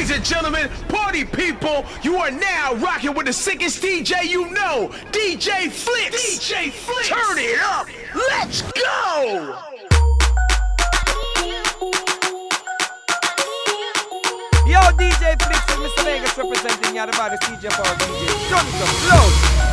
Ladies and gentlemen, party people, you are now rocking with the sickest DJ you know, DJ Flicks. DJ Flicks. Turn it up. Let's go. Yo, DJ Flicks and Mr. Vegas representing you, the baddest DJ for DJ. Turn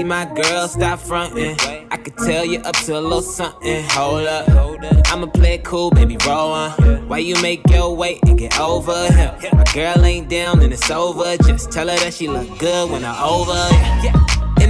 it up loud. stop frontin'. I could tell you up to a little something. Hold up. I'ma play it cool, baby, roll on. Why you make your way and get over here? My girl ain't down and it's over. Just tell her that she look good when I over. Yeah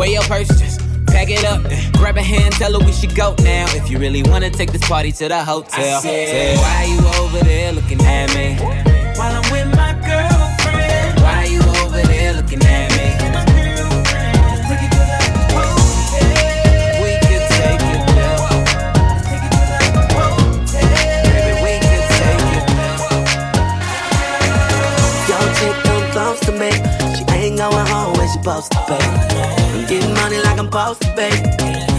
weigh your purse, just pack it up. Grab a hand, tell her we should go now. If you really wanna take this party to the hotel, I said, why you over there looking at me? While I'm with my girlfriend. Why you over there looking at me? We can take it now. Baby, we can take it now. Y'all take them through me. She ain't going home when she supposed to pay. I'm getting money like I'm supposed to pay.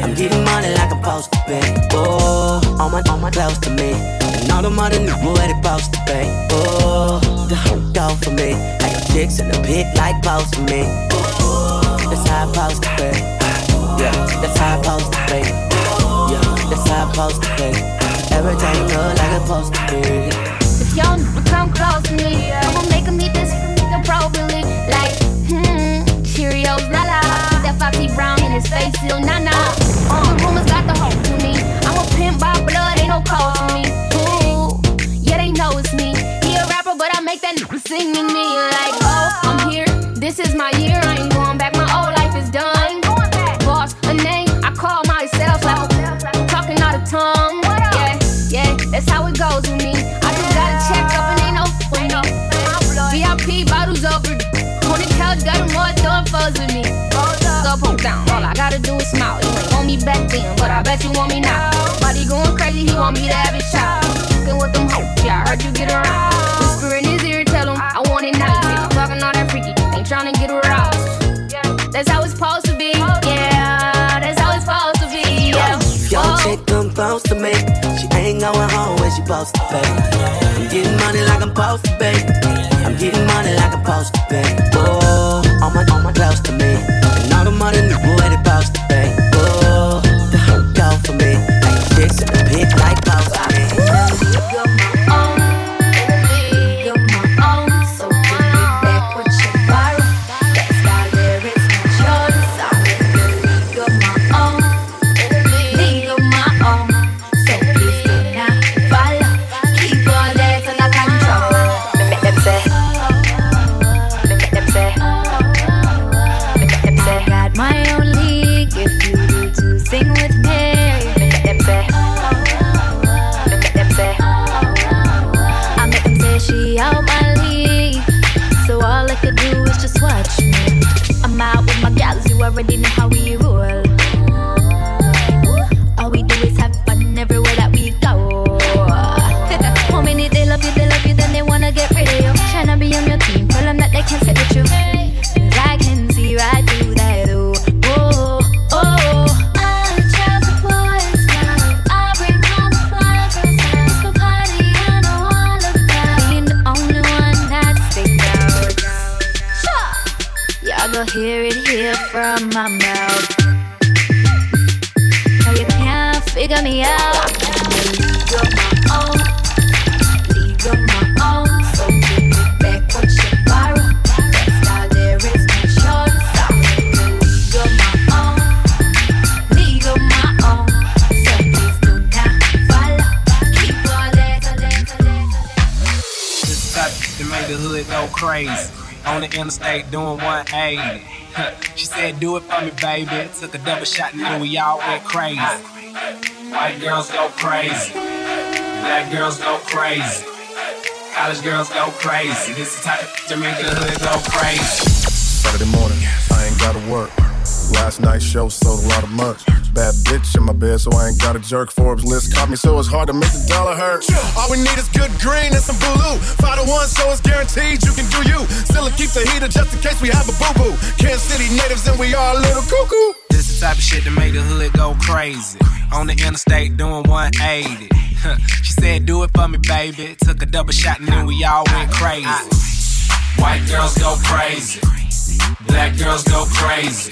I'm getting money like I'm supposed to pay. Oh, all my, all my close to me. And all the money knew where they supposed to pay. Oh, the whole go for me. Like a chicks in the pit like post for me. Oh, that's how I'm supposed to pay. Yeah, that's how I'm supposed to pay. Yeah, that's how I'm supposed to pay. Everything good like it's supposed to be. If y'all come close to me, I'ma make them eat this appropriately. Foxy Brown in his face, still nah nah. Uh, the rumors got the hope to me. I'm a pimp by blood, ain't no call for me. Ooh, yeah, they know it's me. He a rapper, but I make that sing to me. Like, oh, I'm here. This is my year. I ain't going back. My old life is done. Boss, a name, I call myself. Like, talking out of tongue. Yeah, yeah, that's how it goes with me. I just gotta check up and ain't no for me. VIP bottles over couch, got them more throwing fuzz with me. Go pump down, all I gotta do is smile. You ain't want me back then, but I bet you want me now. Body going crazy, he want me to have it shot. Fucking with them hoes, yeah, I heard you get around. Whisper in his ear, tell him I want it now. You talking all that freaky, ain't trying to get aroused. That's how it's supposed to be, yeah. That's how it's supposed to be, yeah. Yo, chick come close to me. She ain't going home when she supposed to pay. I'm getting money like I'm supposed to pay. Getting money like I'm supposed to. Oh, crazy. White girls go crazy. Black girls go crazy. College girls go crazy. This is make the hood go crazy. Saturday morning, I ain't gotta work. Last night's show sold a lot of merch. Bad bitch in my bed, so I ain't got a jerk. Forbes list caught me, so it's hard to make the dollar hurt. All we need is good green and some blue. Five to one, so it's guaranteed you can do you. Still keep the heater just in case we have a boo boo. Kansas City natives and we are a little cuckoo. Type of shit that made the hood go crazy. On the interstate doing 180. she said, Do it for me, baby. Took a double shot and then we all went crazy. White girls go crazy. Black girls go crazy.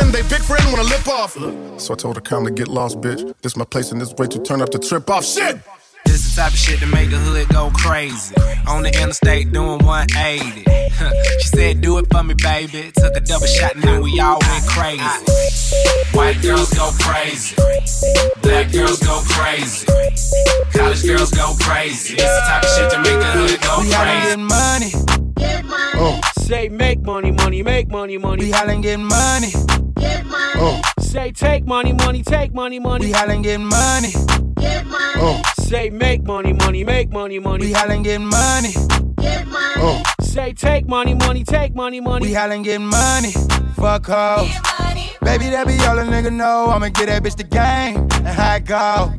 when they big friend wanna lip off. So I told her calmly, get lost, bitch. This my place and this way to turn up the trip off. Shit! This is the type of shit to make the hood go crazy. On the interstate doing 180. she said, Do it for me, baby. Took a double shot and then we all went crazy. White girls go crazy. Black girls go crazy. College girls go crazy. This the type of shit to make the hood go We hollin' crazy. getting money. Oh, Say make money, money, make money, money. We money. hollin' getting money. Oh, Say take money, money, take money, money. We money. hollin' getting money. oh, Say make money, money, make money, money. We money. hollin' getting money. Get money. oh. Say take money, money, take money, money. We money. hollin' getting money. Fuck hoes. Baby, that be all a nigga know. I'ma get that bitch the game and high it go.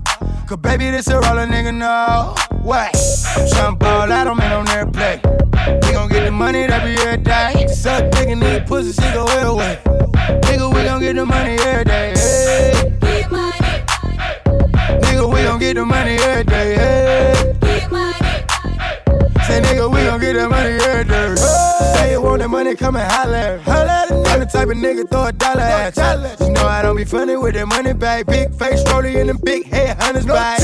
Cause baby, this is all a nigga know. What? I'm tryna ball out, I'm in on their play. We gon' get the money that be every day. Suck dick and eat pussy, she go way away. Nigga, we gon' get the money every day. Hey. Nigga, we gon' get the money every day. Hey. Say nigga, we gon' get that money every day. Say you want that money, come and holler. Holler. I'm the type of nigga throw a dollar at you. You know I don't be funny with that money bag. Big face rollie in the big head hunters bag.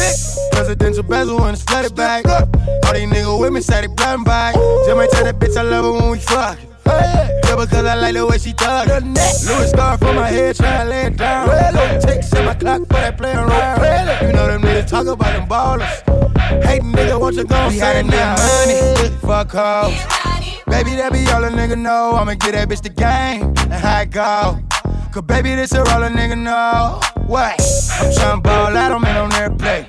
Presidential bezel and it's flooded bag. All these niggas with me say they blind bag. Just might tell that bitch I love her when we fuck. Yeah, because I like the way she thug it. Louis scarf on my head, try to lay it down. Go take set my clock for that playing around. You know them niggas talk about them ballers. Hate nigga, want you gon' say it now. Money, fuck hoes. Baby, that be all a nigga know. I'ma get that bitch the game and how it go. Cause baby, this a all a nigga know. What? I'm tryna ball out, I'm in on their play.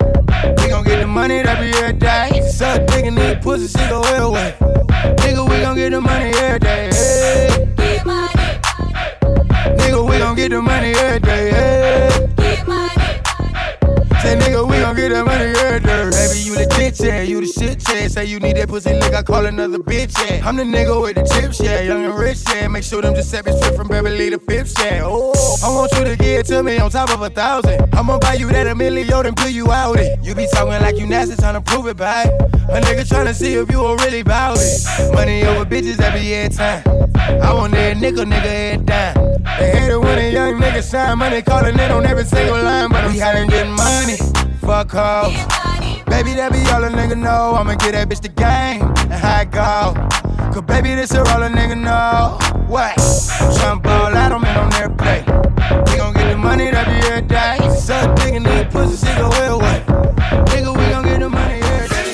We gon' get the money that be every day. Suck dick and eat pussy, she go way away. Nigga, we gon' get the money every day. Hey. Nigga, we gon' get the money every day. Hey. Say nigga, we gon' get that money every day. Baby, you legit, yeah, you the shit, yeah. Say you need that pussy lick, I call another bitch, yeah. I'm the nigga with the chips, yeah. Young and rich, yeah. Make sure them Giuseppe strip from Beverly to Pips, yeah. Oh, I want you to get to me on top of a thousand. I'ma buy you that a million, then put you out it. You be talking like you nasty, tryna prove it, babe. A nigga tryna see if you were really bout it. Money over bitches every time. I want that nigga, nigga, every dime. They hate it when a young nigga sign money, calling in on every single line, but I'm hollering getting money. Fuck hoes. Baby, that be all a nigga know. I'ma get that bitch the game and how it go. Cause baby, this is all a nigga know. What? I'm tryna ball out, I'm in on their play. We gon' get the money that be every day. Suck dick and eat pussy, she go way away. Nigga, we gon' get the money every day.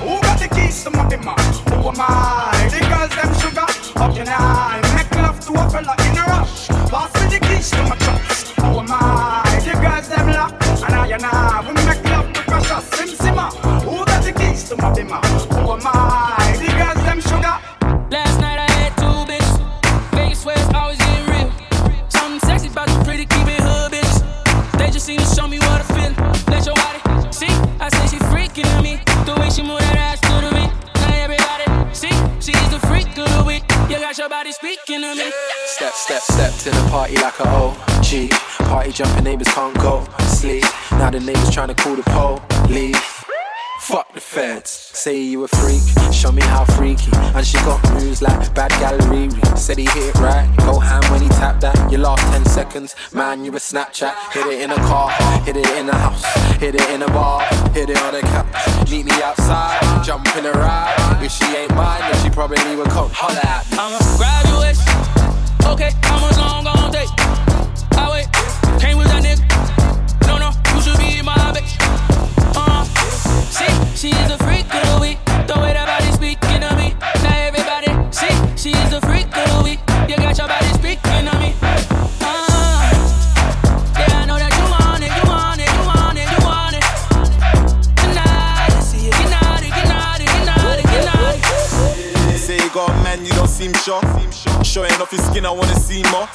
Who got the keys to my bima? Who am I? The girls them sugar. How can I make love to a fella in a rush? The keys to my. Who am I? The girls them lock. And I and I we make love to crush us. Sim. Who got the keys to my? Who? The girls them sugar. Step, step, step to the party like a OG. Party jumping neighbors can't go sleep. Now the neighbors trying to call the police. Fuck the feds. Say you a freak, show me how freaky. And she got moves like bad gallery. Said he hit it right, go ham when he tapped that. Your last 10 seconds, man, you a Snapchat. Hit it in a car, hit it in a house, hit it in a bar, hit it on a couch. Meet me outside, jump in a ride. If she ain't mine, then she probably would come holler at me. I'm a graduation. Okay, how much long gon' take? I wait, came with that nigga. No, no, you should be my bitch. Uh, see, she's a freak of the week. The way that Showing off your skin, I wanna see more.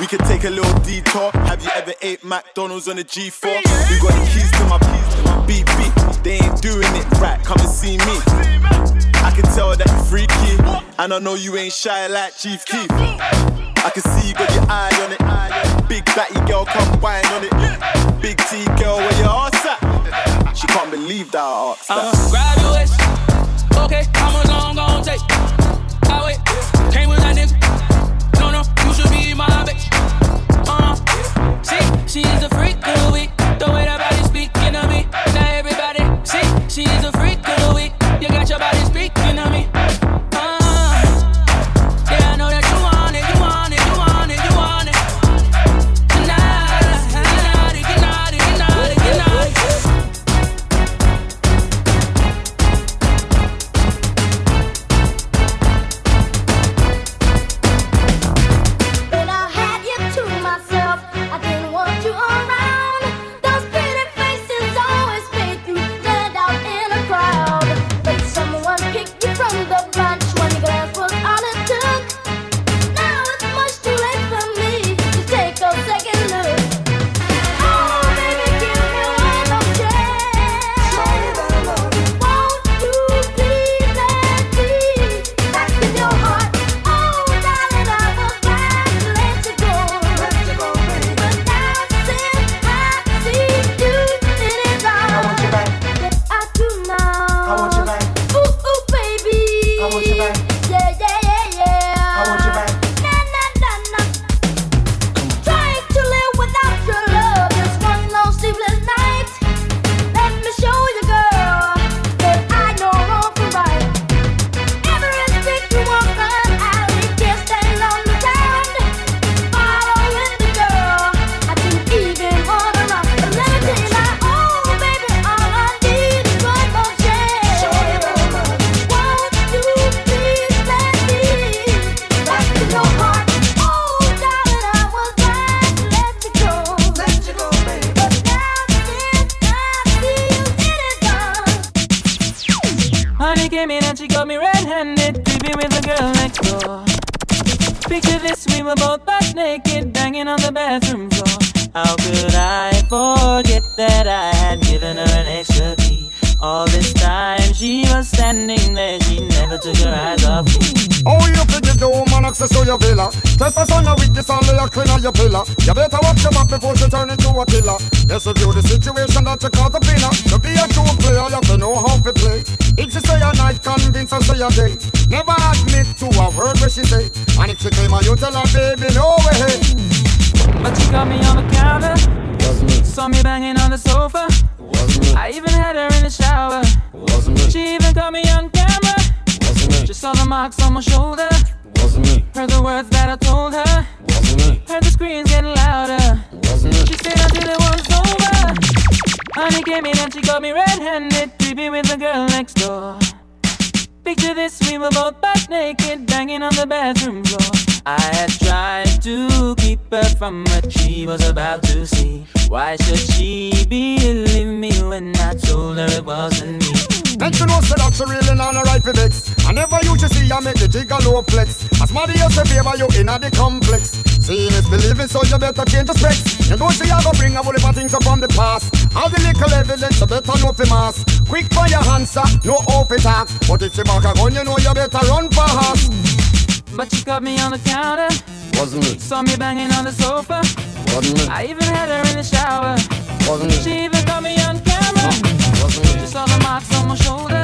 We could take a little detour. Have you ever ate McDonald's on a G4? We got the keys to my BB. They ain't doing it right. Come and see me. I can tell that you're freaky, and I know you ain't shy like Chief Keef. I can see you got your eye on it. Big batty girl, come wine on it. Big T girl, where your ass at? She can't believe that I asked that. Uh, grab your waist. Okay, how much long gon' take? I wait. Came with that nigga. No, no, you should be my bitch. Uh, see, she's a freak of the were both butt naked, banging on the bathroom floor. How could I forget that I had given her an extra key? All this time she was standing there, she never took her eyes off me. Oh, you could give the woman access to your villa. Test us on your weakness and lay a clean on your pillar. You better watch your back before she turn into a killer. Let's review the situation that you call the winner. Uh, to be a true player, you have to know how to play. If she say a night, convince her say a day. Never admit to a word where she say. And if she claim her, you tell her, baby, no way. But she got me on the counter, Wasn't it? saw me banging on the sofa. Wasn't it? I even had her in the shower. Wasn't it? She even caught me on camera. Just saw the marks on my shoulder. Wasn't me. Heard the words that I told her. Wasn't me. Heard the screams getting louder. Wasn't me. She stayed until it was over. Honey came in and she got me red-handed, creepy with the girl next door. Picture this, we were both butt naked, banging on the bathroom floor. I had tried to keep her from what she was about to see. Why should she believe me when I told her it wasn't me? Make you know say that she really not right for vex. I never used to see I make the jigger low flex. As somebody else say favor you in a the complex. Seeing is believing, so you better change the specs. You know she a go bring a whole of things up from the past. All the little evidence you better know for mass. Quick for your answer, no off it talk. But if she back a gun, you know you better run fast. But she caught me on the counter. Wasn't me, Saw me banging on the sofa. wasn't me, I even had her in the shower. wasn't me, She even caught me on camera. wasn't me, Just saw the marks on my shoulder.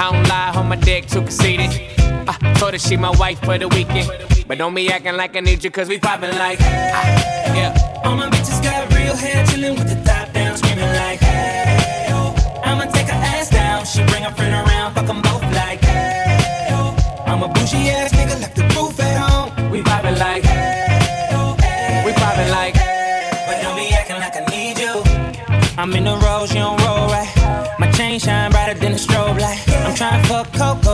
I don't lie on my dick, too conceited. I told her she my wife for the weekend. But don't be acting like I need you, cause we poppin' like. Ah, yeah. All my bitches got real hair, chillin' with the top down, screaming like, hey, oh. I'ma take her ass down. She bring her friend around, fuck them both like, hey, oh. I'm a bougie ass nigga, left the roof at home. We poppin' like, hey, oh, hey, we poppin' like, but don't be acting like I need you. I'm in the rose,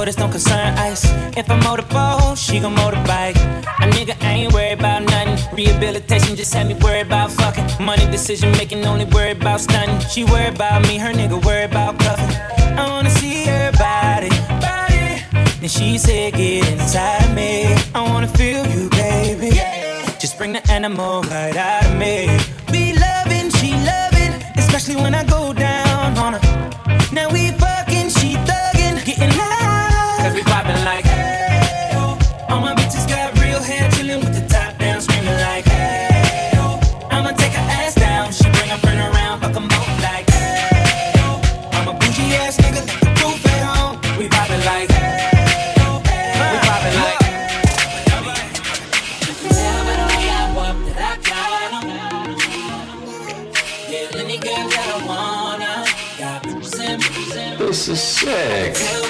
this don't concern ice. If I'm motorboat, she gon' motorbike. A nigga ain't worried about nothing. Rehabilitation just had me worried about fucking. Money decision making, only worried about stunning. She worried about me, her nigga worried about cuffing. I wanna see her body, body. Then she said, get inside of me. I wanna feel you, baby. Just bring the animal right out of me. Be loving, she loving, especially when I go down on her. Now we loud. cause we poppin' like, oh. All my bitches got real hair, chillin' with the top down, screaming like, hey, oh. I'ma take her ass down. She bring her friend around, fuck 'em both like, hey, oh. I'm a bougie ass nigga, left the roof at home. we poppin' like, oh. we poppin' like. Tell by the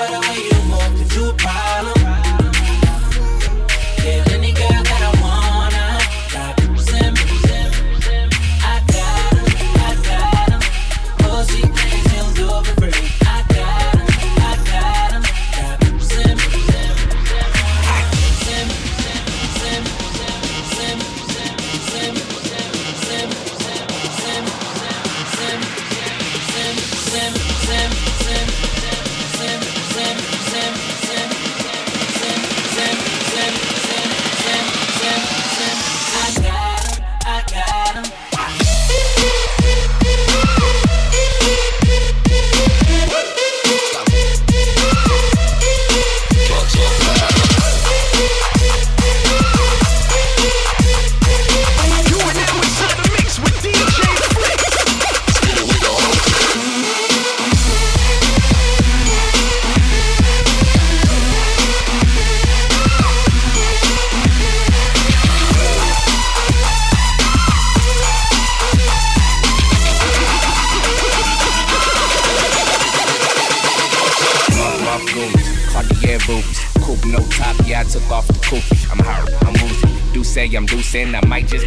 And I might just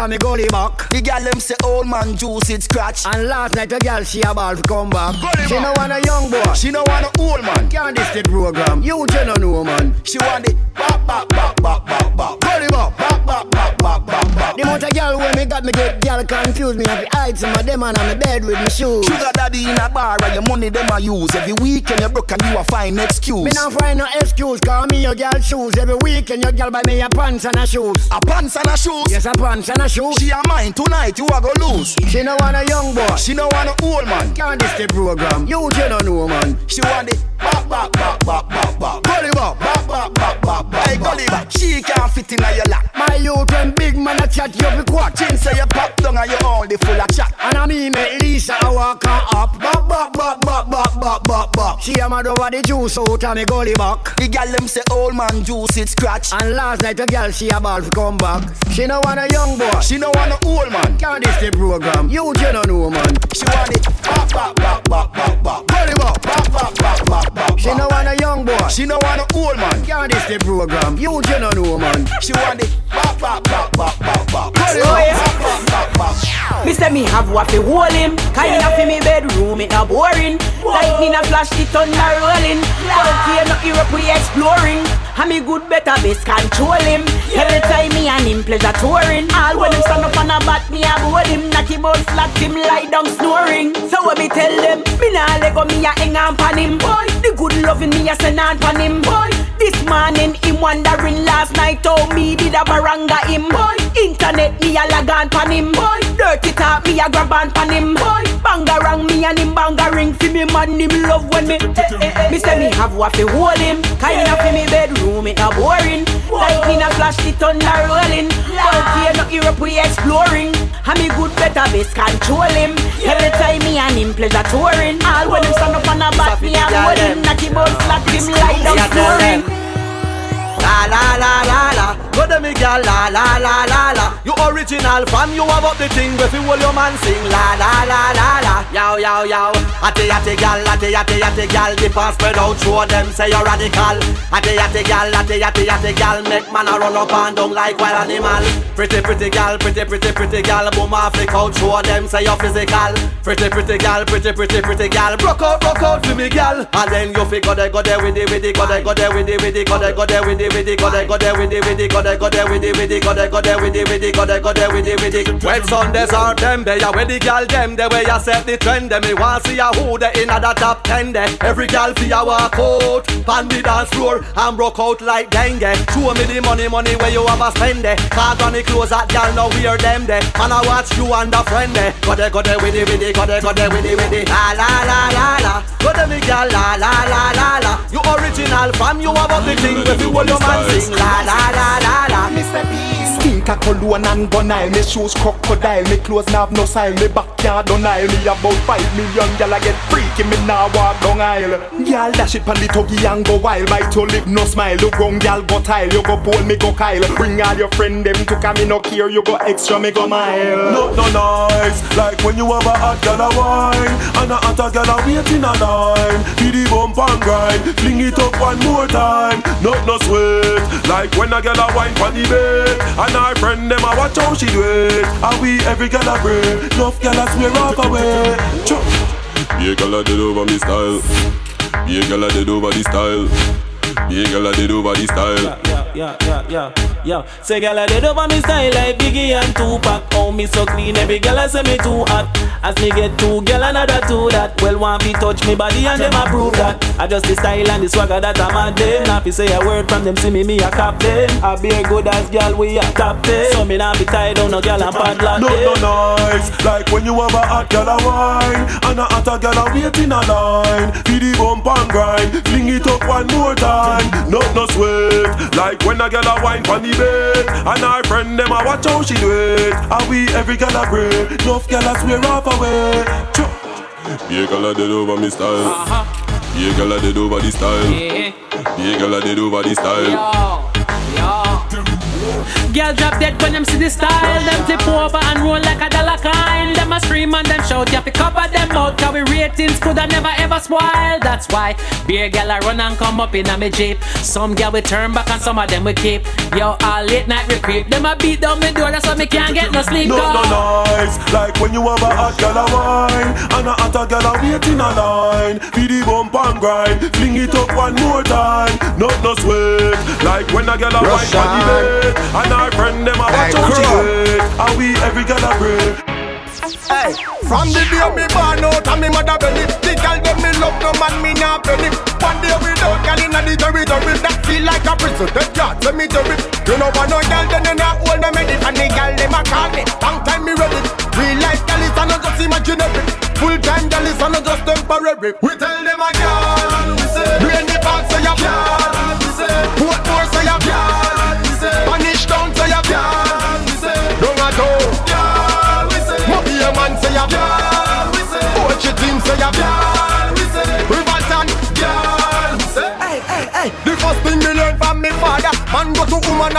of me gully back. The gal them say old man juice it scratch. And last night a gal she a ball to come back. Gully she no want a young boy. She no want a old man. Can't this the program. You no know man. She want it bop, bop, bop, bop, bop, amount of gal when me got me get gal confused me. Have the heights in my dem and on my bed with me shoes. Sugar daddy in a bar and your money them a use. Every weekend you broke and you a find excuse. Me not find no excuse, call me your gal shoes. Every weekend your gal buy me a pants and a shoes. A pants and a shoes? Yes, a pants and a shoes. She a mine tonight, you a go lose. She no want a young boy. She no want a old man. Can't this the program. You no know man. She want it bop, bop, bop, bop, bop, bop. Gully bop. Bop, bop, bop, bop, bop. Hey, gully bop. She can't fit in a your lap. My youth when big man a chat you be quack. Chin say you pop down and you only full of chat. And I mean me Lisa a walk her up. Bop, bop, bop, bop, bop, bop, bop, bop. She a mad over the juice out of me gully back. The gal them say old man juice it scratch. And last night a gal she a ball to come back. She no want a young boy. She no want a old man. Can't this the program. You you no know man. She want it bop, bop, bop, bop, bop, bop. Gully bop. Bop, bop, bop, bop, bop. She no want a young boy. She no want a old man. Can't this the program. You you no know man. She want it bop, bop, bop, bop, bop, bop. Gully Bop, bop. bop, bop, bop. Me say me have what fi hold him. Kind of fi me bedroom, it not boring. Lightning a flash, the thunder rolling. Here no Europe we exploring. And me good better best control him. Every time me and him pleasure touring. All when him stand up on a bat me a board him. Knock him out flat, him lie down snoring. So when me tell them, me nah let go me a hang on pan him. Boy, the good loving me a send on pan him. Boy, this morning him wondering last night. How me did a baranga him. Boy, internet me a lag on pan him Boy, dirty talk me a grab on pan him Boy, bangarang me and him bangaring fi me man him love when me eh, eh, eh. Me say me have what fi hold him. Kind of fi me bedroom it not boring. Lightning a flash the thunder rolling. Out here no Europe we exploring. And me good better best control him. Every time me and him pleasure touring. All when him stand up on a bat me a hold him. Knock him out flat him lie down snoring La la la la la, go to me girl la la la la la. You original fan, you up the thing where you hold your man sing la la la la la. Yow yow yow, ate ate gal, ate ate ate gal, the pass spread out, show them say you're radical. Ate ate gal, ate ate ate gal, make man a run up and down like wild animal. Pretty pretty gal, pretty pretty pretty gal, boom off flick out, show them say you're physical. Pretty pretty gal, pretty pretty pretty gal, broke out broke out for me gal, and then you fi go there go there with the with the go there go there with the with the go there go there with the with the go there go there with the with the go there go there with the with the go there go there with the with the go there go there with the with the. When Sundays are them, they are where the gal them, the way you set the trend, them me want see a who they in the top ten. There, every gal fi a walk out, pan the dance floor and broke out like dengue. Show me the money, money where you have a spend there. Cause on the clothes that gal now wear them there. Man I watch you and a friend there. Go there, go there with the with the, go there, go there with the with the. La la la la la, go there me gal la la la la la. You original fam, you have up the thing if you hold your man sing la la la la la. Mr. Beast. Stink a cologne and gun aisle Me shoes crocodile. Me clothes now have no style. Me backyard on aisle Me about five million. Gyal I get freaky. Me now walk down aisle. Gyal dash it pon the tuggy and go wild. Bite your lip no smile. Look round gyal go tile. You go pole me go Kyle. Bring all your friend them to come me no care. You go extra me go mile. No, no nice Like when you have a hot gal a wine And a hotter gal a wait in a line. Be the bump and grind. Fling it up one more time. Not no sweat. Like when a gal a wine pon the bed And our friend them a watch how she do it And we every gal a pray Enough gal a swear off away Chop. Be a gal a dead over me style. Be a gal a dead over the style. Be a gal a dead over the style. yeah, yeah, yeah, yeah. Say, girl, I did over me style like Biggie and Tupac. Oh, me so clean, every girl I say me too hot. As me get two, girl, another two that. Well, want me touch me body and them approve that. I just the style and the swagger that I'm a them. Now, if say a word from them, see me, me a captain. I be a good as girl, we a top ten. So me not be tied down, no girl, I'm padlock. No, no nice Like when you have a hot gal a wine And a hotter gal a wait in a line Be the bump and grind Fling it up one more time No no sweat Like when a gal a wine pon the bed And our friend them a watch how she do it And we every gal a pray Enough gal a swear off away Chop. Be a gal a dead over me style. Be a gal a dead over the style. Be a gal a dead over the style. Girl drop dead when them see the style. Them flip over and roll like a dollar coin. Them a scream and them shout, you have to cover them out. Cause we ratings coulda never ever spoil. That's why beer girl a run and come up in a me jeep. Some girl we turn back and some of them we keep. Yo, all late night we creep. Them a beat down me door, that's why me can't get no sleep. No, no nice. Like when you have a hot girl a wine and a hotter girl a wait in a line. Feed the bump and grind, fling it up one more time. Not no sweat. Like when a girl a wine on the bed and our friend them a watch she wait. And we every girl a break. Hey, from the day me born out and me mother belly The girl them me love no man me nah penny One day we don't, girl inna the territory That feel like a prison, the yard cemetery You know want no girl then you not hold them ready And the girl them a call me, long time me ready Real life girl is not just imaginary. Full time girl is not just temporary. We tell them a girl, we say Brain the park say a girl, we say Portmore say a girl,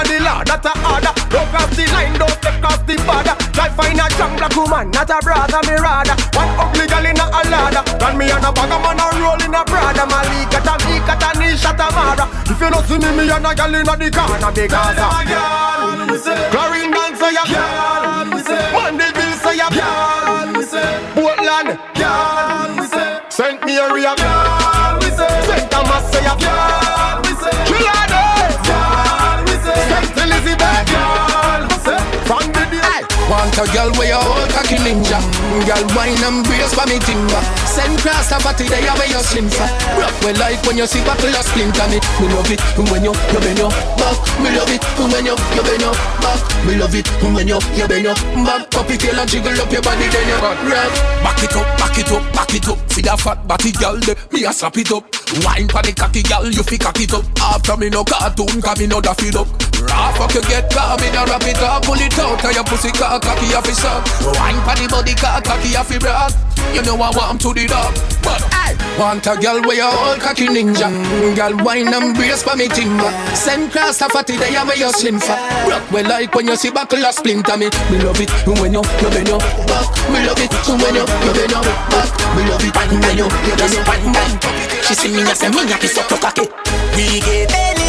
go to woman and the law, that a order. Don't cross the line, don't step cross the border. Try find a young black woman, not a brother, me rather. One ugly girl in a ladder Than me and a bag man a roll in a Prada. Malika, Tamika, Tanisha, Tamara If you don't see me, me and a girl in a the corner Because a girl, we say. Say a girl, we say. Mandeville say a girl, we say. Portland, girl, we say. Saint Mary a girl, we say. Saint Thomas say a girl, a girl where you ninja Girl wine and brace for me timber Send cross a body there where you slim fat Rock well like when you see buckle a splinter me Me love it when you, you bend your back Me love it when you, you bend your back Me love it when you, you bend your back Pop it and jiggle up your body then you rock Back it up, back it up, back it up. See that fat body girl, de, me a slap it up. Wine for the cocky girl, you fi cock it up. After me no cartoon, cause me no da feed up. Raw fuck you get calm, me no wrap it up. Pull it out, and your pussy cock cocky off his up. Wine for the body cock cocky off his rock. You know I want to the dog, Want a girl where you hold cocky ninja. Girl wine and brace for me timber. Send cross a fatty there where you slim fat Rock well like when you see buckle a splinter me. Me love it when you, you bend your back Me love it when you, you bend your back Me love it when you, you bend your back She see me and say me a up your cocky. We get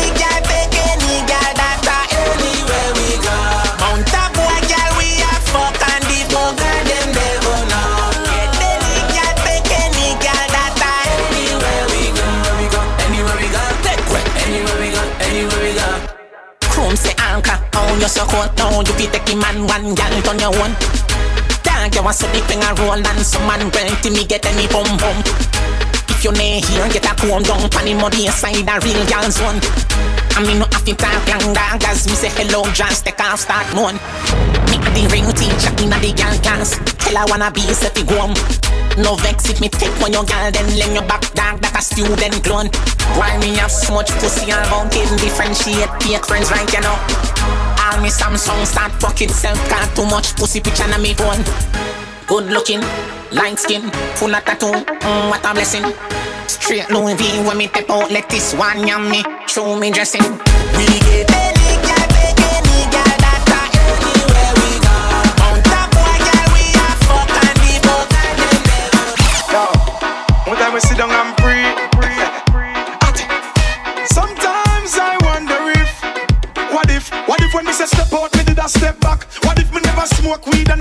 you so cold now You take him man one gal turn your one Dog you want so the thing a roll and some man till me get any bum bum. If you nay here get a comb down pan the muddy inside a real gal's one. I mean no to talk long dog as me say hello just take off start moan. Me a the ring teacher in a the gal class Tell her wanna be set go home. No vex if me take one your gal then lend your back dog that a student clone. Why me have so much pussy about it differentiate fake friends right you know All me Samsung start fuck itself got too much pussy picture on me phone Good looking, light skin, full of tattoo, mm, what a blessing. Straight Louis V when me step out let this one yam me. Show me dressing. We get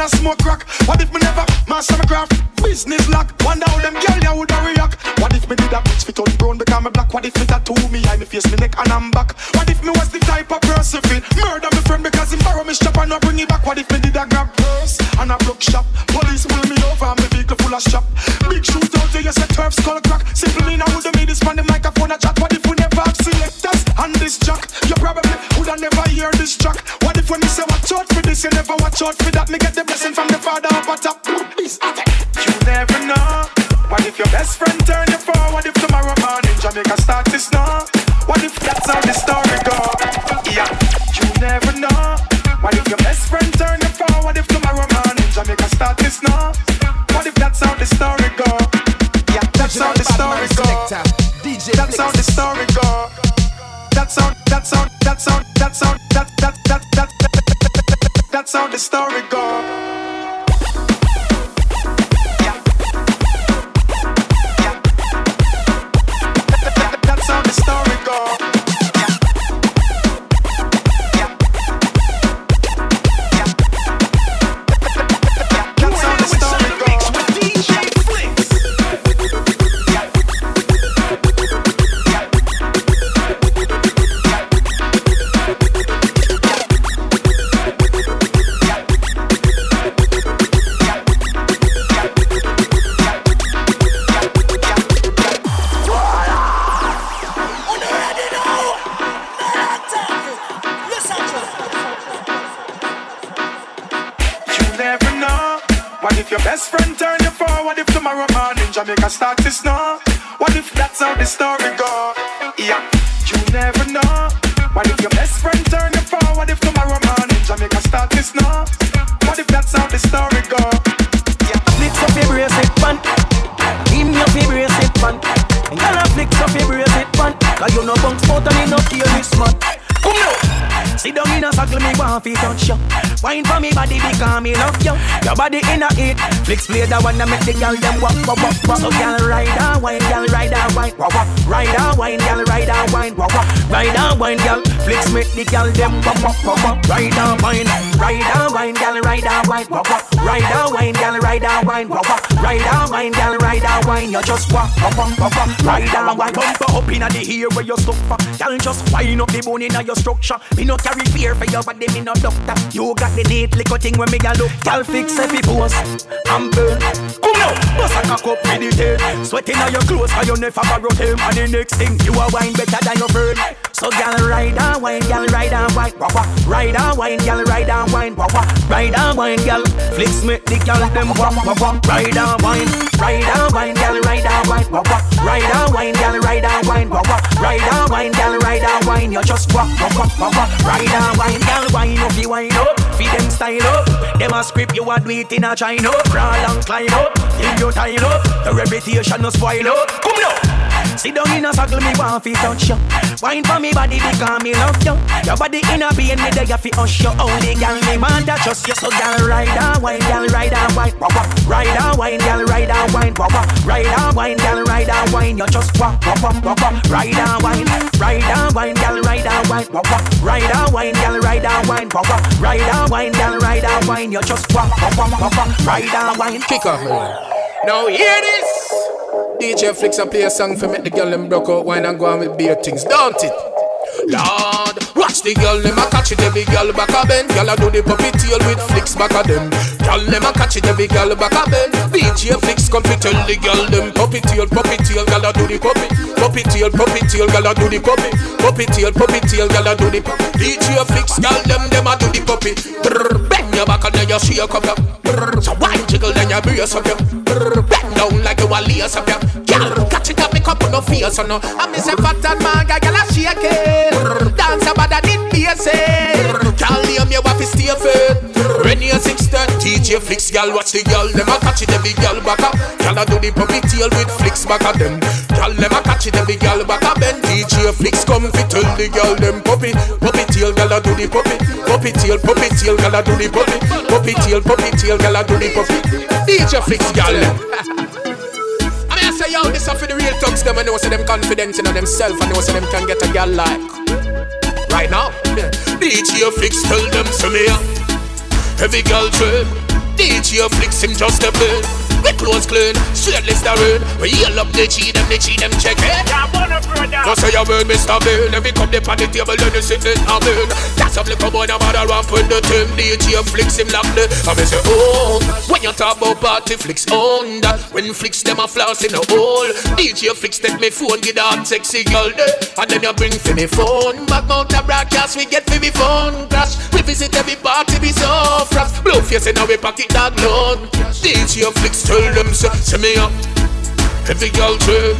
and I smoke crack? What if me never master my craft? Business lock. Wonder how them girl ya woulda react. What if me did a bitch fit on brown because me black? What if me tattoo me eye, me face, me neck and I'm back? What if me was the type of person fit murder me friend because him borrow me strap and not bring it back? What if me did a grab purse and a broke shop? Police pull me over and me vehicle full of shop. Big shootout, you say turf skull crack. Simple mean I woulda made this man the microphone a chat. What if we never have selectors and this jack? You probably woulda never hear this track. What if when me say watch out for this, you never watch out for that? Me story go? Yeah, want fi touch you. Wine for me body because me love you. Your body in a it. Flicks play the one that make the girl them walk, walk, walk, walk. So girl ride and wine, girl ride and wine, walk, walk. Ride and wine, girl ride and wine, walk, walk. Ride and wine, girl. Flicks make the girl them walk, walk, walk, walk. Ride and wine, ride and wine, girl ride and wine, walk, walk. Ride and wine, girl ride and wine, walk, walk. Ride and wine, girl ride and wine. You just walk, walk, walk, walk. Ride and wine, bump up inna the ear where you stuck for. Girl just wind up the bone inna your structure. Me no carry fear for your body, me no doctor. You got the neat little thing when me a look. Girl fix every pose and burn. Come now, bust a cock up with the tail. Sweat inna your clothes 'cause you never borrow them. And the next thing you a wine better than your friend. So girl ride and wine, girl ride and wine, wah wah. Ride and wine, girl ride and wine, wah wah. Ride and wine, girl. Flicks make the girl them wah wah wah. Ride and wine, ride and wine, girl ride and wine, wah wah. Ride and wine, girl ride and wine, wah wah. Ride and wine, girl ride and wine. You just wah wah wah wah wah. Ride and wine, girl wine up, you wine up. Feed them style up. Them a script you a do it in a China. Crawl and climb up. Till you time up. The reputation no spoil up. Come now. Sit down in a circle, me want fi touch you. Wine for me body because me love you. Your body in a being me there fi hush you. Only gal me want to trust you. So gal ride and wine, gal ride and wine, wah wah. Ride and wine, gal ride and wine, wah wah. Ride and wine, gal ride and wine. You just wah wah wah wah wah. Ride and wine, ride and wine, gal ride and wine, wah wah. Ride and wine, gal ride and wine, wah wah. Ride and wine, gal ride and wine. You just wah wah wah wah wah. Ride and wine. Kick off, man. Now hear this. DJ Flicks and play a song for me. the girl them broke out wine and go on with beer things, don't it? Lord, the girl them a catch it every girl back a bend. Girl a do the puppy tail with flicks back a them. Girl them a catch it every girl back a bend. DJ Flicks come fi tell the girl them puppy tail, puppy tail. Girl a do the puppy, puppy tail, puppy tail. Girl a do the puppy, puppy tail, puppy tail. Girl a do the puppy. DJ Flicks, girl them them a do the puppy. Brr, bend your back and then you shake up your. Brr, so wine jiggle then you brace up your. Brr, bend down like you a lace up your. Girl, catch it up, make up no fear so no. I miss a fat and manga, girl a shake it. Dance about that in basic. Girl, name you have to stay fit. When you're six DJ Flicks, girl, watch the girl. Them a catch it every girl back up. Girl a do the puppy tail with flicks back at them. Girl, them a catch it every girl back up. Then DJ Flicks come fi tell the girl them puppy, puppy tail, girl a do the puppy, puppy tail, puppy tail, girl a do the puppy, puppy tail, puppy tail, girl a do the puppy. DJ Flicks, girl. I mean, I say, yo, this is for the real thugs. Them I know, so them confident in themselves. I know, so them can get a girl like. Right now, DJ Flicks tell them to me. Every girl trip. DJ Flicks him just a bit. We close clean, straight Listerine. We heal up the cheat them, the cheat them check it. No say a word, Mr. Bean. Every cup they on the table, then you sit in a bin. That's up like a boy, no matter what with the team. DJ Flicks him lock the. I me say, oh, when you talk about party Flicks on that. When Flicks them a floss in the hole. DJ Flicks take me phone, get that sexy girl there. And then you bring for me phone. Back out the broadcast, we get for me phone crash. We visit every party, we so fresh. Blue face in our pocket, dog load. DJ Flicks tell them, say, me up. Every girl trip.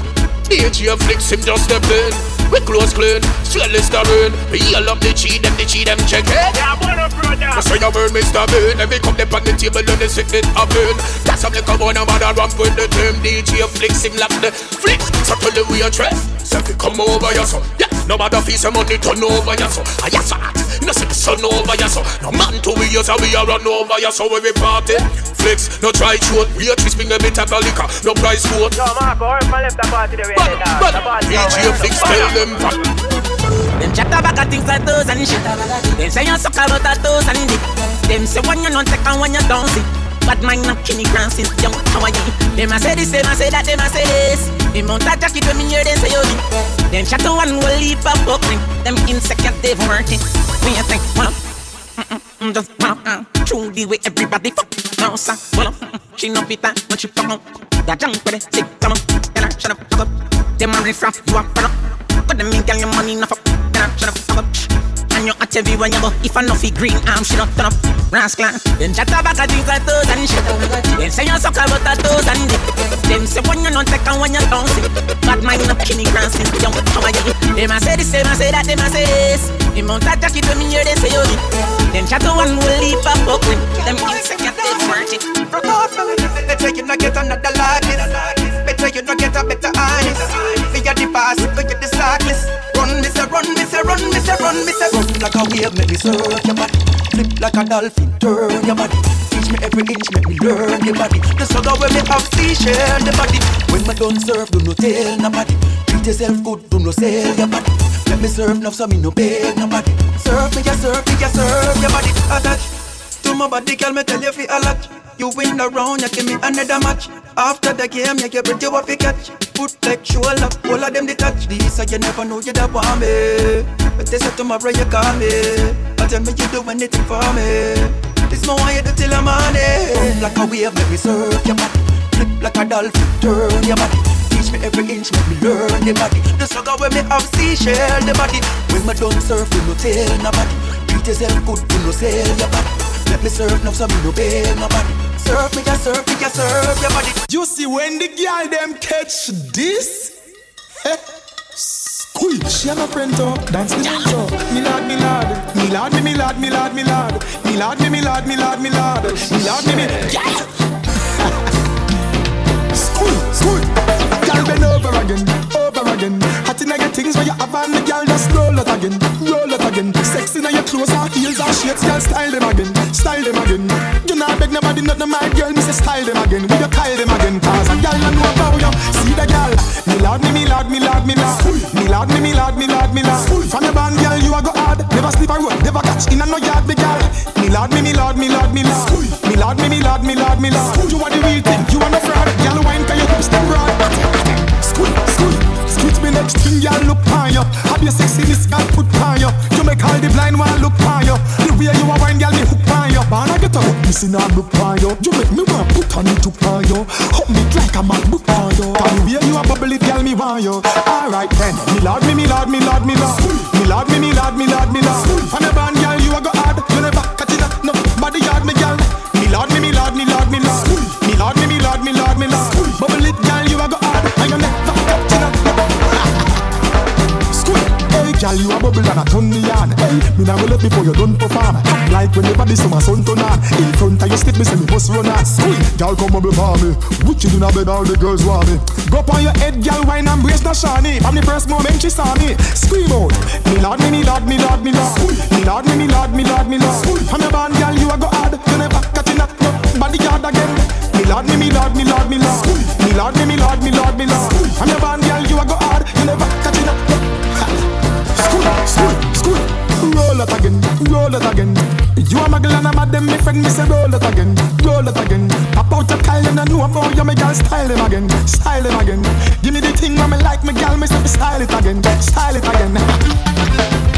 DJ Flicks him just step in. We close clean, straight Listerine. We heal up the cheat them, the cheat them check it. Yeah, brother, brother. I say you burn Mr. Bean. Every come them on the table and they sit it up in. That's how they come on about a ramp with the term. DJ Flicks him lock the flicks. So tell the waitress. Say fi come over ya so. Yeah, no matter fi say money turn over ya so. Ah yes hot. No see the sun over ya so. No man to we use we a run over ya so every party. Flex, no try short. We a twist bring a bit of liquor. No price quote. No Marco, if I left the party the way they dance. DJ Flex tell them. Them chat about a things like those and shit. Them say you suck about a toes and dick. Them say when you don't take and when you don't see. But mine not Kenny Grant since young you? Them a say this, them a say that, them a say this. The mount a jacket when me hear them say yo Them chat to one will leave a book ring. Them insecure they've working. When you think, well, mm, just well, uh, through the way everybody fuck. No sir, well, mm, she no fit that when she fuck up. That junk with it, sick, come on, tell her shut up, fuck up. Them a riff raff, you a front up. But them ain't girl your money up. Tell her shut up, fuck up. And you at everywhere you go. If I know fi green arm, she don't turn up. Rascal. Them chat about a things like toes and shit. Them say you suck about a toes and dick. Them say when you not take and when you don't see. But mine up Kenny Grant since young. How are you? Them a say this, them a say that, them a say this. The mount a jacket when me hear them say yo. Them chat to one will leave a buck with. Them insecure they worth it. Broke off it. Better you not get another largest. Better you not get a better honest. We are the boss, we get the slackless. Run, me say run, me say run, me say run, me say run like a wave, make me surf your body. Flip like a dolphin, turn your body. Teach me every inch, make me learn your body. The struggle when me have seashell the body. When me done surf, do no tell nobody. Treat yourself good, do no sell your body. Let me serve enough so me no beg nobody. Serve me, ya serve me, ya serve your body. Attach to my body, girl, me tell you fi a lot. You win the round, you give me another match. After the game, you get pretty what fi catch. Put like shoulder, all of them touch this, so you never know you that want me. But they say tomorrow you call me, but tell me you do anything for me. This my why you do till I'm on eh. it. Run like a wave, make me serve your body. Flip like a dolphin, turn your body. Teach me every inch, make me learn the body. The struggle when me have seashell the body. When me done surf, you no tell nobody. Treat yourself good, we no sell your body. Let me serve now, so me no beg nobody. Serve me, ya serve me, ya serve your body. You see when the girl them catch this? Heh. Squeak, she have a friend to dance the mentor. Me lad, me lad, me lad, me me lad, me lad, me lad, me lad, me me lad, me lad, me lad, me lad, me me. Yeah. Squeak, squeak. Girl bend over again, over again. Hot inna your things where you have on the girl just roll it again, roll it again. Sexy inna your clothes, her heels, her shades, girl style them again, style them again. You not beg nobody, not no my girl, me say style them again. We you Kyle them again, cause a girl I know about you. See the girl, me lad, me me lad, me lad, me lad, me lad, me me lad, me lad, me lad. From your band, girl, you a go hard. Never sleep a road, never catch in a no yard, me girl. Me lad, me me lad, me lad, me lad, me lad, me me lad, me lad, me lad. You are the real thing, you are no fraud. Girl, wine 'cause your hips them broad. Squeak, squeak, squeak me next thing, girl, look on you. Have your sexiness, girl, put on you. You make all the blind one look on you. The way you are wine, girl, me hook on you. But I get a hook, missing and look on you. You make me want put on it to on you. Hug me like a man, book on you. Cause the way you are bubble it, girl, me want you. Alright then, me lord, me, me lord, me lord, me lord. Me lord, me, me lord, me lord, me lord. From your band, girl, you a go hard. You never catch it up, no body yard, me girl. Me lord, me, me lord, me lord, me lord. Girl, you a bubble and a turn me on. Hey, me nah go let before you done perform. Like whenever this summer sun turn on. In front of your stick, me say me must run on. Squeak. Girl, come bubble for me. Wicked in a bed, all the girls want me. Go on your head, girl, wine and brace the shawny. From the first moment she saw me, scream out. Me lord, me, me lord, me lord, me lord. Me lord, me, me lord, me lord, me lord. From your band, girl, you a go hard. You never catch it up, body yard again. Me lord, me, me lord, me lord, me lord. Me lord, me, me lord, me lord, me lord. From your band, girl, you a go hard. You never catch it up. School, school. Roll it again, roll it again. You a muggle and I'm a them, me friend, me say roll it again, roll it again. Pop out your Kyle and I know about you, me girl, style him again, style him again. Give me the thing, when me like me girl, me say style it again, style it again.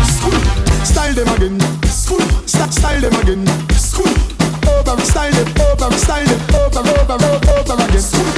School, style them again, school, start style them again, school. Over, style them, over, style them, over, over, over, over again. School,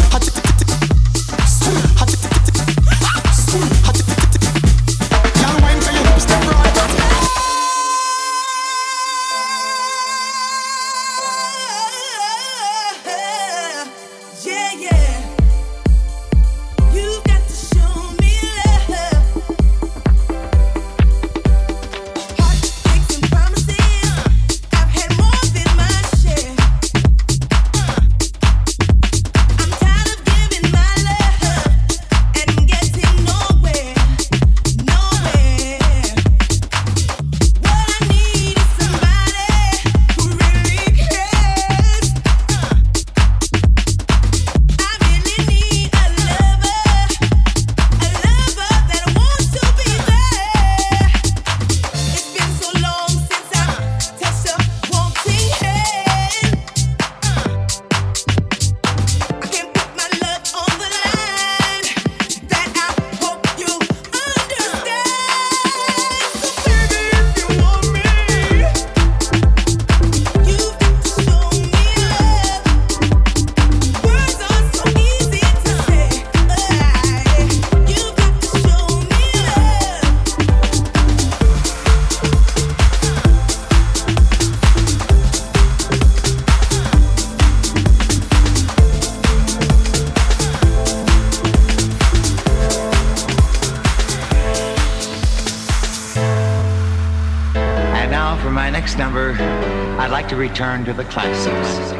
return to the classics.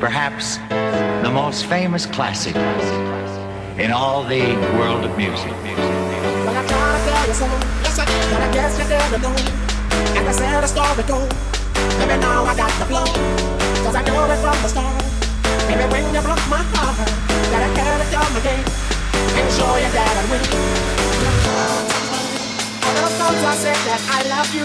Perhaps the most famous classic in all the world of music. Maybe now I got the flow, cause I know it from the start. Maybe when you broke my heart, that I had it again, and show you that I. All those I said that I love you.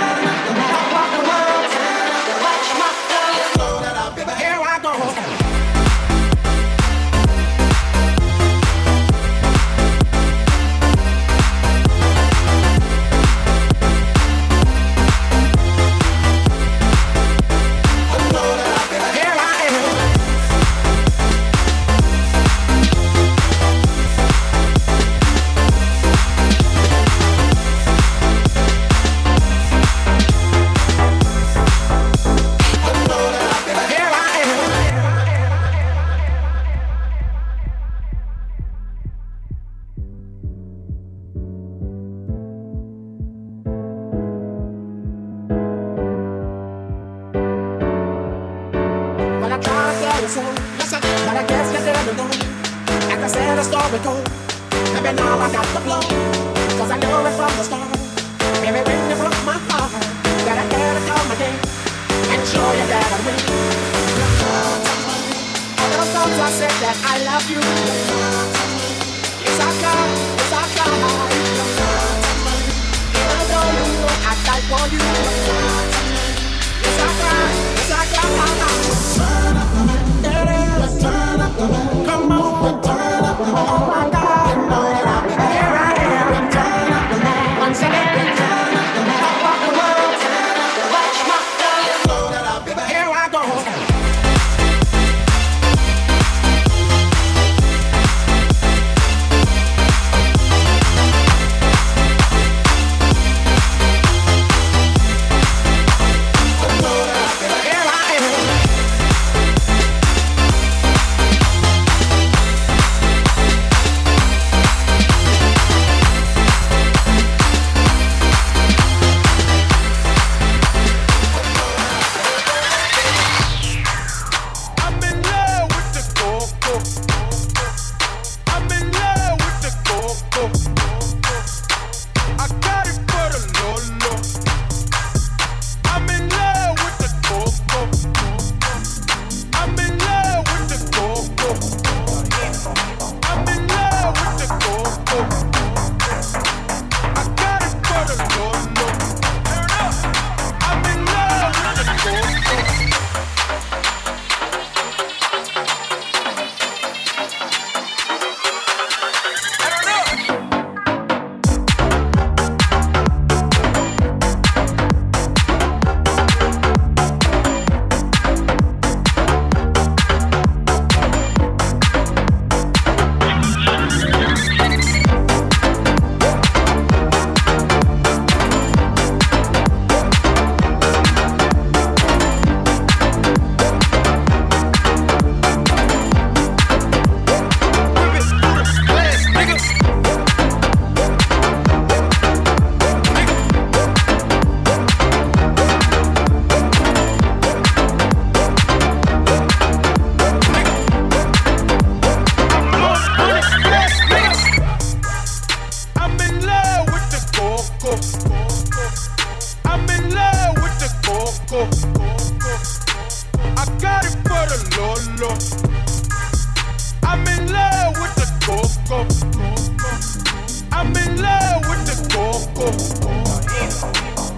I'm in love with the coco.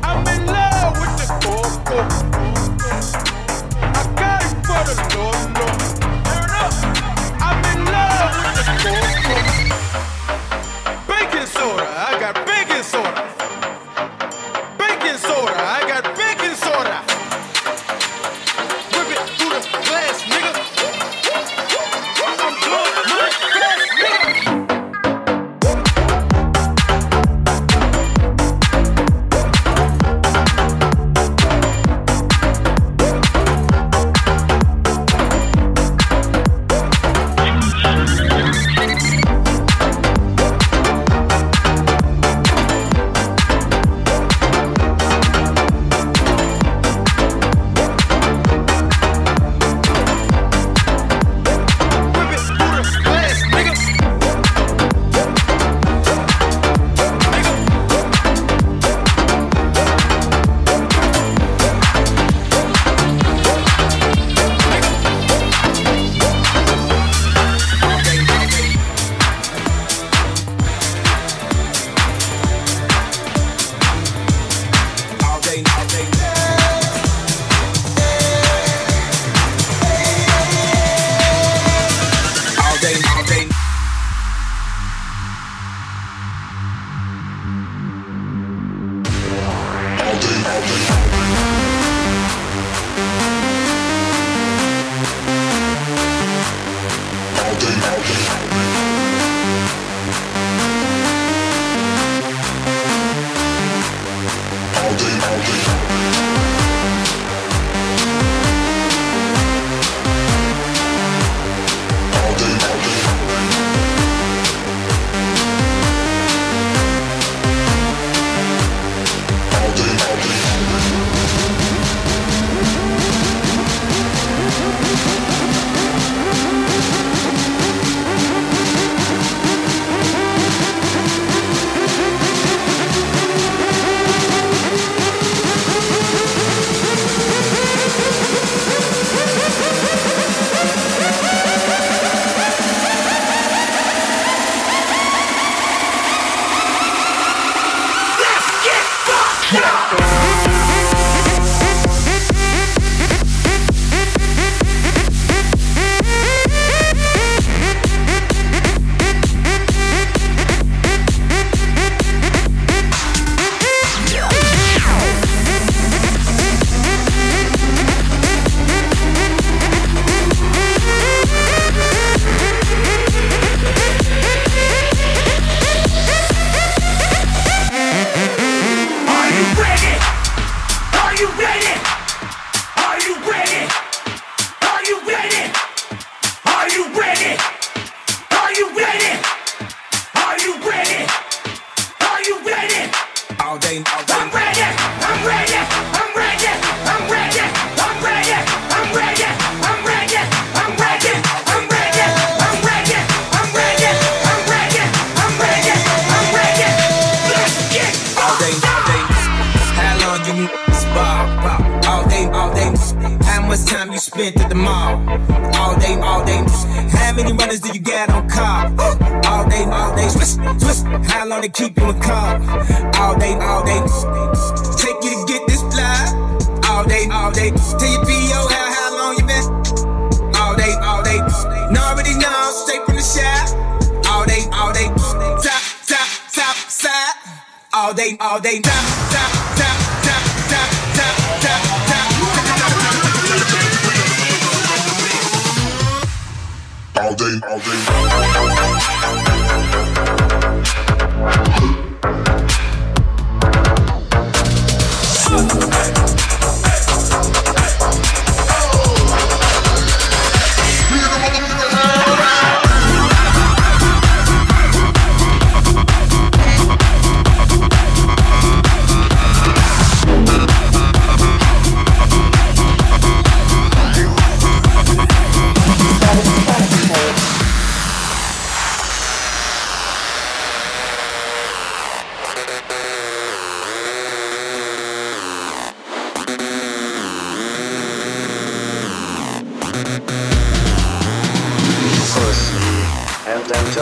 I'm in love with the coco.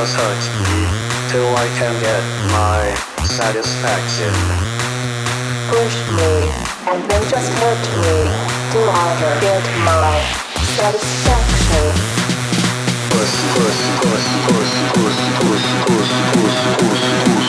just hurt me till I can get my satisfaction. Push me and then just hurt me till I can get my satisfaction. Push, push, push, push, push, push, push, push, push, push.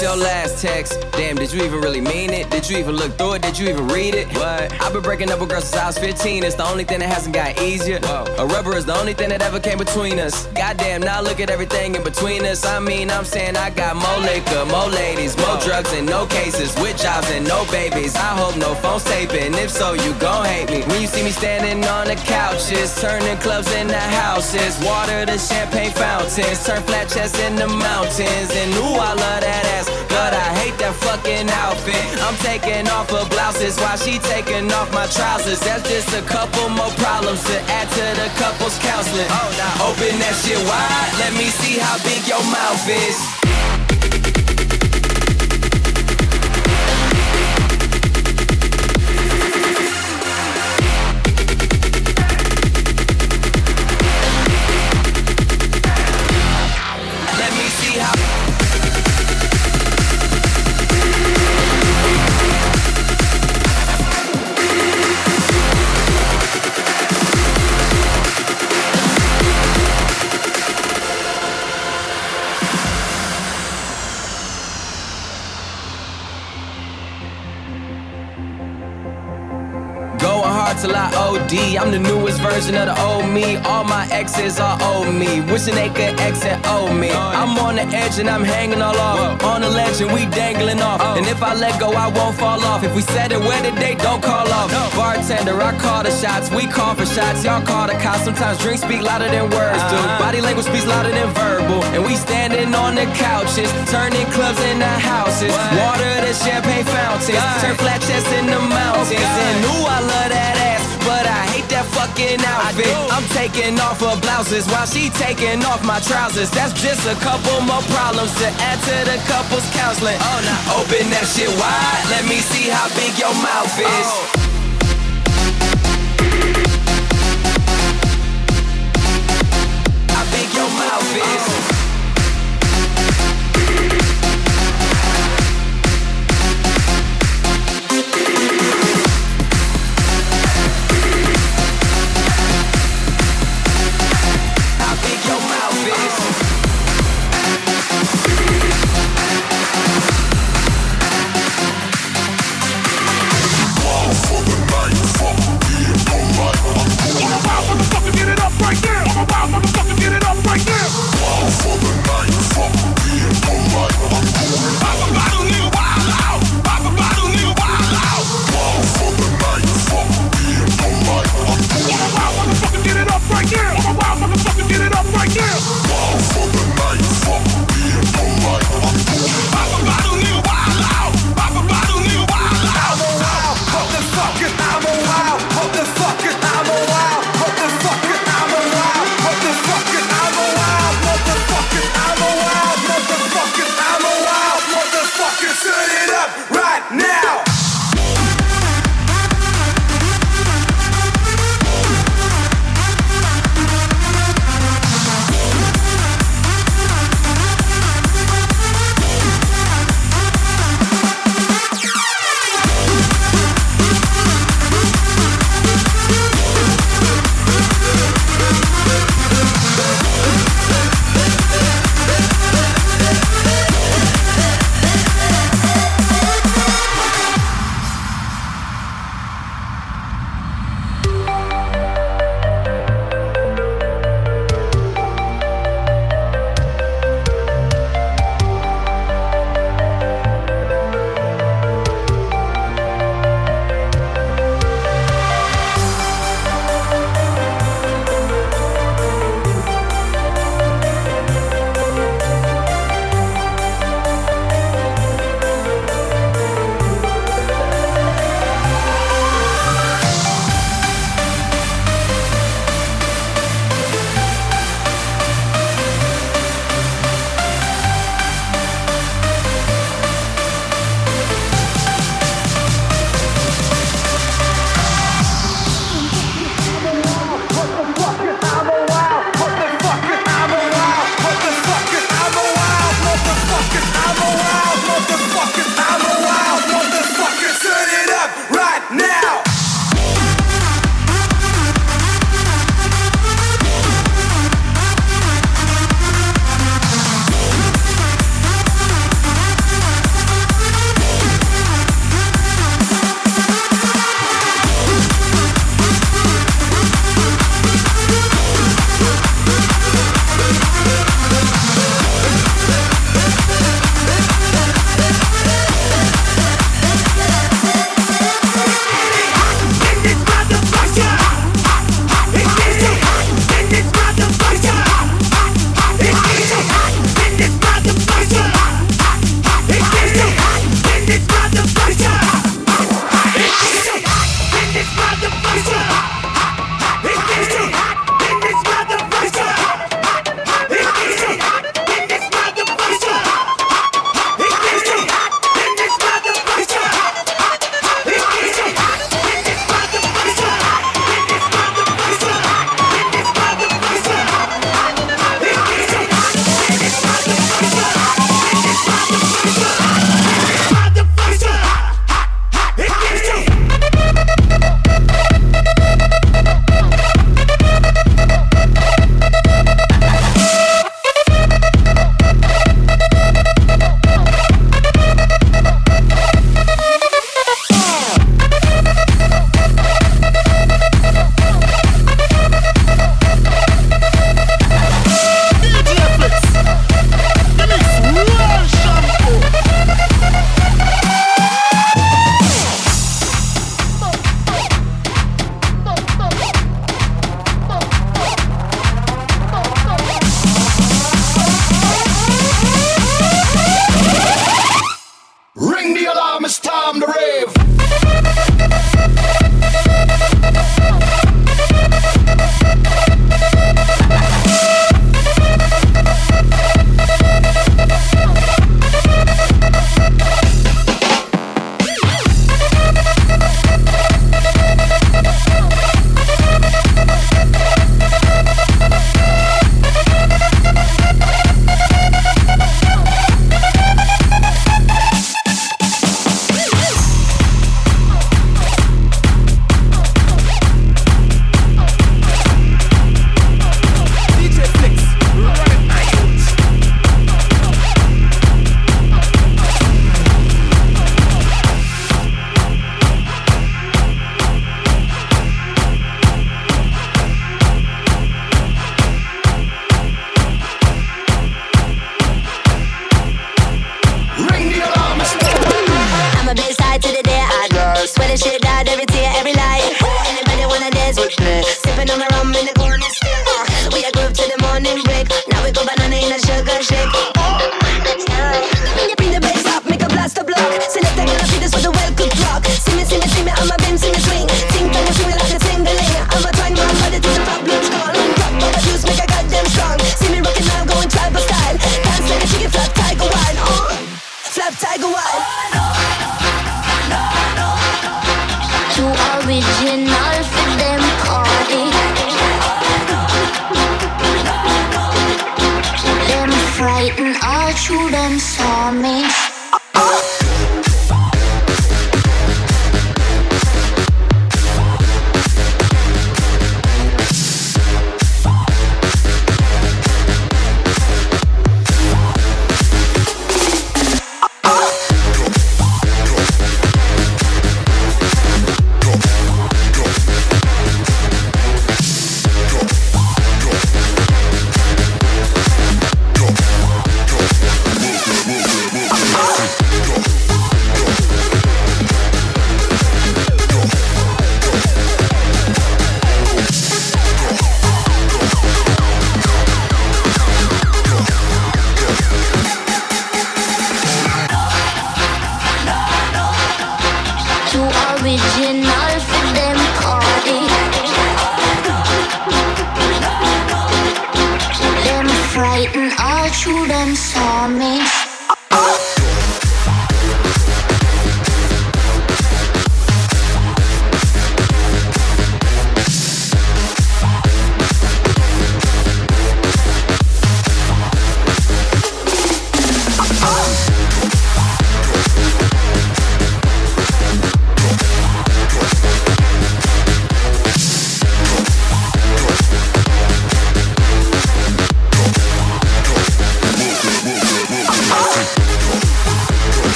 Your last text. Damn, did you even really mean it? Did you even look through it? Did you even read it? What? I've been breaking up with girls since I was 15. It's the only thing that hasn't got easier. A rubber is the only thing that ever came between us. Goddamn, now look at everything in between us. I mean, I'm saying I got more liquor, more ladies, more drugs, and no cases. With jobs and no babies. I hope no phone's taping. If so, you gon' hate me. When you see me standing on the couches, turning clubs into houses. Water to champagne fountains, turn flat chests into mountains. And ooh, I love that ass, but I hate that fucking outfit. I'm taking off her blouses while she taking off my trousers. That's just a couple more problems to add to the couple's counseling. Oh, now open that shit wide, let me see how big your mouth is. OD. I'm the newest version of the old me. All my exes are old me. Wishing they could exit old me. I'm on the edge and I'm hanging all off. On the ledge and we dangling off. And if I let go, I won't fall off. If we said it where today, don't call off. Bartender, I call the shots. We call for shots. Y'all call the cops. Sometimes drinks speak louder than words do. Body language speaks louder than verbal. And we standing on the couches, turning clubs into houses. Water to champagne fountains. Turn flat chests into mountains. And ooh, I love fucking outfit. I'm taking off her blouses while she taking off my trousers. That's just a couple more problems to add to the couple's counseling. Oh, now open that shit wide. Let me see how big your mouth is. How